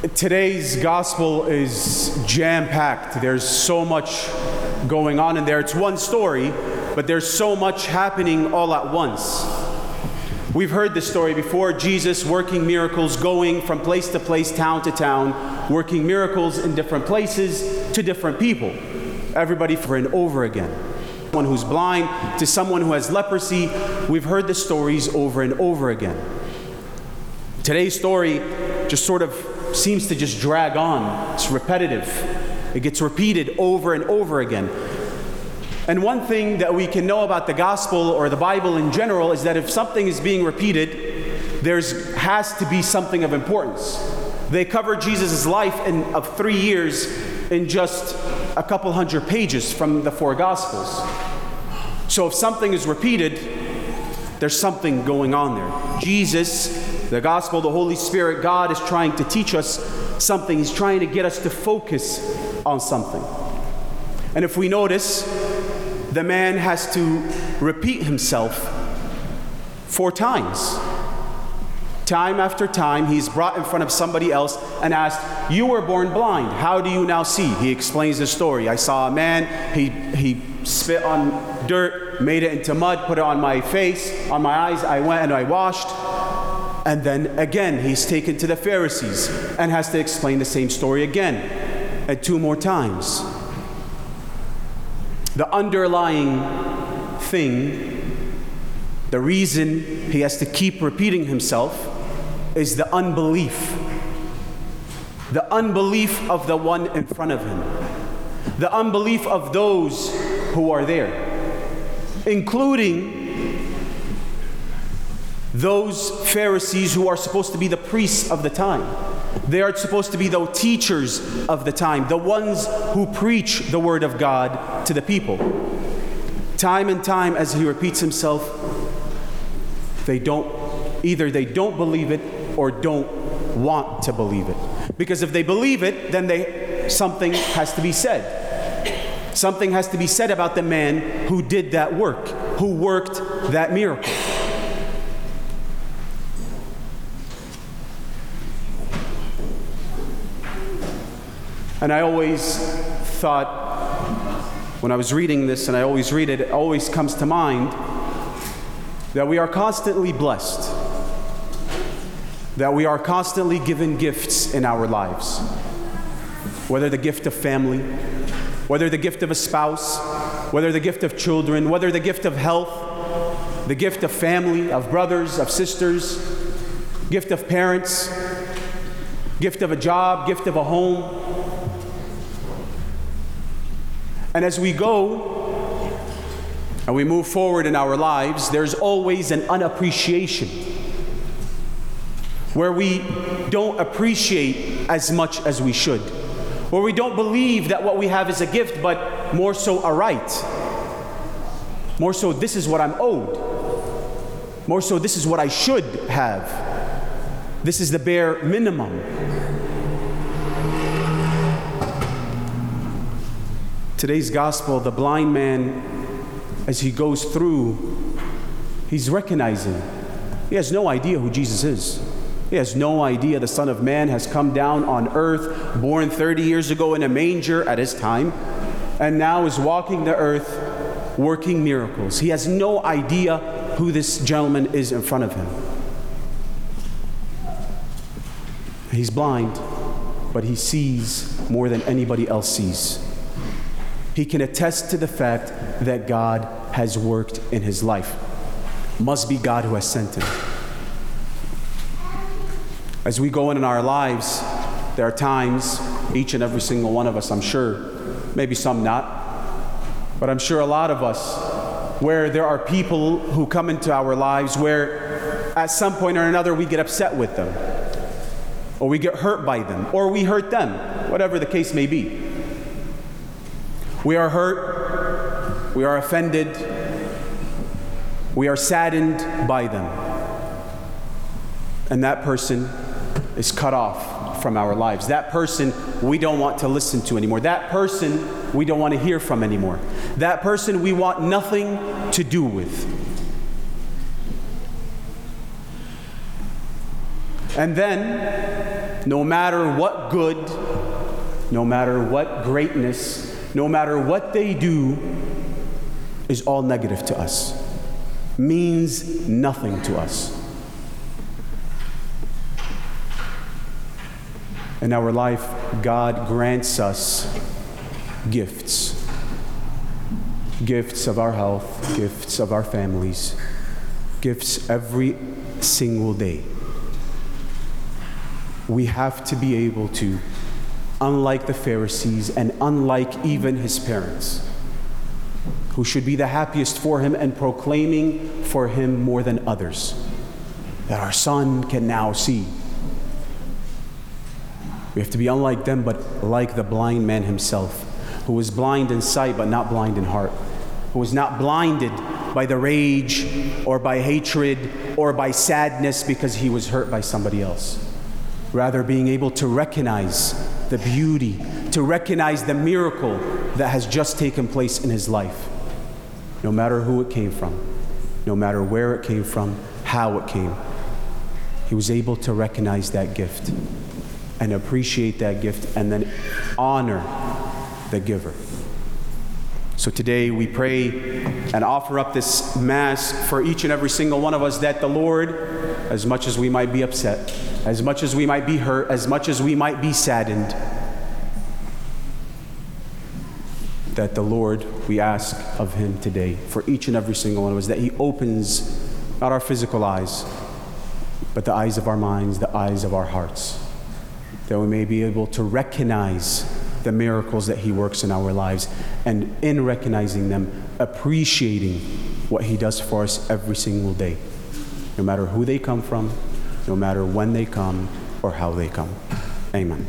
Today's gospel is jam packed. There's so much going on in there. It's one story, but there's so much happening all at once. We've heard this story before Jesus working miracles, going from place to place, town to town, working miracles in different places to different people. Everybody for and over again. One who's blind to someone who has leprosy. We've heard the stories over and over again. Today's story just sort of seems to just drag on. It's repetitive, it gets repeated over and over again. And one thing that we can know about the gospel or the Bible in general is that if something is being repeated, there has to be something of importance. They cover Jesus' life in, of three years in just a couple hundred pages from the four gospels. So if something is repeated, there's something going on there. Jesus, the gospel, the Holy Spirit, God is trying to teach us something. He's trying to get us to focus on something. And if we notice, the man has to repeat himself four times. Time after time, he's brought in front of somebody else and asked, You were born blind. How do you now see? He explains the story. I saw a man, he, he spit on dirt, made it into mud, put it on my face, on my eyes. I went and I washed. And then again, he's taken to the Pharisees and has to explain the same story again, and two more times. The underlying thing, the reason he has to keep repeating himself, is the unbelief. The unbelief of the one in front of him. The unbelief of those who are there, including those Pharisees who are supposed to be the priests of the time. They are supposed to be the teachers of the time, the ones who preach the word of God to the people. Time and time, as he repeats himself, they don't, either they don't believe it or don't want to believe it. Because if they believe it, then they, something has to be said. Something has to be said about the man who did that work, who worked that miracle. And I always thought, when I was reading this, and I always read it, it always comes to mind that we are constantly blessed, that we are constantly given gifts in our lives, whether the gift of family, whether the gift of a spouse, whether the gift of children, whether the gift of health, the gift of family, of brothers, of sisters, gift of parents, gift of a job, gift of a home. And as we go and we move forward in our lives, there's always an unappreciation where we don't appreciate as much as we should, where we don't believe that what we have is a gift, but more so a right. More so, this is what I'm owed. More so, this is what I should have. This is the bare minimum. Today's gospel, the blind man, as he goes through, he's recognizing. He has no idea who Jesus is. He has no idea the Son of Man has come down on earth, born 30 years ago in a manger at his time, and now is walking the earth working miracles. He has no idea who this gentleman is in front of him. He's blind, but he sees more than anybody else sees he can attest to the fact that God has worked in his life. Must be God who has sent him. As we go in, in our lives, there are times, each and every single one of us, I'm sure, maybe some not, but I'm sure a lot of us, where there are people who come into our lives where at some point or another we get upset with them, or we get hurt by them, or we hurt them, whatever the case may be. We are hurt, we are offended, we are saddened by them. And that person is cut off from our lives. That person we don't want to listen to anymore. That person we don't want to hear from anymore. That person we want nothing to do with. And then no matter what good, no matter what greatness, no matter what they do, is all negative to us, means nothing to us. In our life, God grants us gifts gifts of our health, gifts of our families, gifts every single day. We have to be able to, unlike the Pharisees and unlike even his parents, who should be the happiest for him and proclaiming for him more than others, that our son can now see. We have to be unlike them, but like the blind man himself, who was blind in sight but not blind in heart who was not blinded by the rage or by hatred or by sadness because he was hurt by somebody else. Rather, being able to recognize the beauty, to recognize the miracle that has just taken place in his life, no matter who it came from, no matter where it came from, how it came. He was able to recognize that gift and appreciate that gift and then honor the giver. So today we pray and offer up this Mass for each and every single one of us that the Lord, as much as we might be upset, as much as we might be hurt, as much as we might be saddened, that the Lord, we ask of Him today, for each and every single one of us, that He opens not our physical eyes, but the eyes of our minds, the eyes of our hearts, that we may be able to recognize the miracles that He works in our lives, and in recognizing them, appreciating what He does for us every single day, no matter who they come from, no matter when they come, or how they come. Amen.